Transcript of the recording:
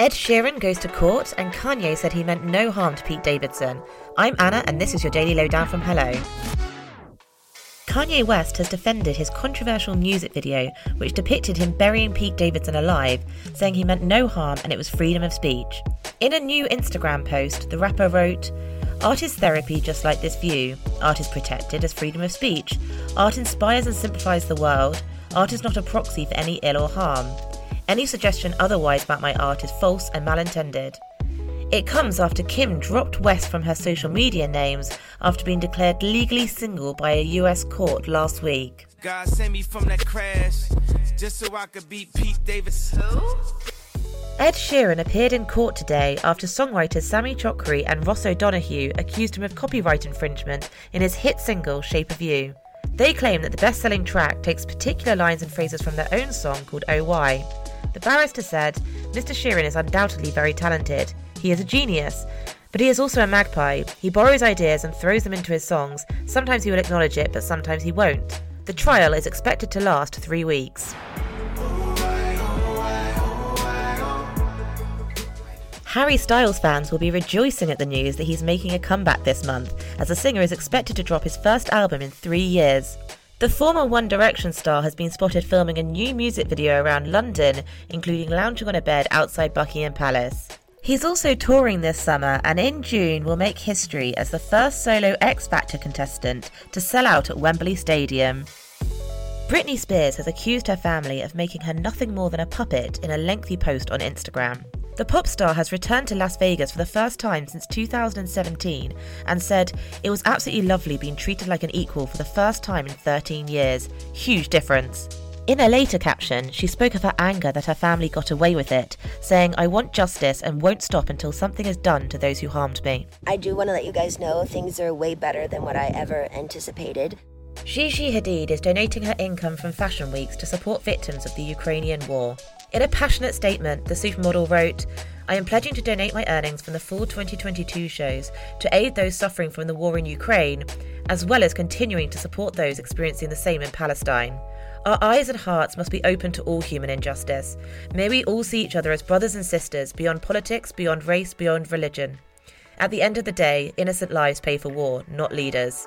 Ed Sheeran goes to court, and Kanye said he meant no harm to Pete Davidson. I'm Anna, and this is your Daily Lowdown from Hello. Kanye West has defended his controversial music video, which depicted him burying Pete Davidson alive, saying he meant no harm and it was freedom of speech. In a new Instagram post, the rapper wrote, Art is therapy just like this view. Art is protected as freedom of speech. Art inspires and simplifies the world. Art is not a proxy for any ill or harm. Any suggestion otherwise about my art is false and malintended. It comes after Kim dropped West from her social media names after being declared legally single by a US court last week. God sent me from that crash just so I could beat Pete Davis. Who? Ed Sheeran appeared in court today after songwriters Sami Chokri and Ross O'Donoghue accused him of copyright infringement in his hit single Shape of You. They claim that the best selling track takes particular lines and phrases from their own song called oh OY. The barrister said, Mr. Sheeran is undoubtedly very talented. He is a genius. But he is also a magpie. He borrows ideas and throws them into his songs. Sometimes he will acknowledge it, but sometimes he won't. The trial is expected to last three weeks. Harry Styles fans will be rejoicing at the news that he's making a comeback this month, as the singer is expected to drop his first album in three years. The former One Direction star has been spotted filming a new music video around London, including lounging on a bed outside Buckingham Palace. He's also touring this summer and in June will make history as the first solo X Factor contestant to sell out at Wembley Stadium. Britney Spears has accused her family of making her nothing more than a puppet in a lengthy post on Instagram. The pop star has returned to Las Vegas for the first time since 2017 and said, It was absolutely lovely being treated like an equal for the first time in 13 years. Huge difference. In a later caption, she spoke of her anger that her family got away with it, saying, I want justice and won't stop until something is done to those who harmed me. I do want to let you guys know things are way better than what I ever anticipated. Gigi Hadid is donating her income from fashion weeks to support victims of the Ukrainian war. In a passionate statement, the supermodel wrote, I am pledging to donate my earnings from the fall 2022 shows to aid those suffering from the war in Ukraine, as well as continuing to support those experiencing the same in Palestine. Our eyes and hearts must be open to all human injustice. May we all see each other as brothers and sisters, beyond politics, beyond race, beyond religion. At the end of the day, innocent lives pay for war, not leaders.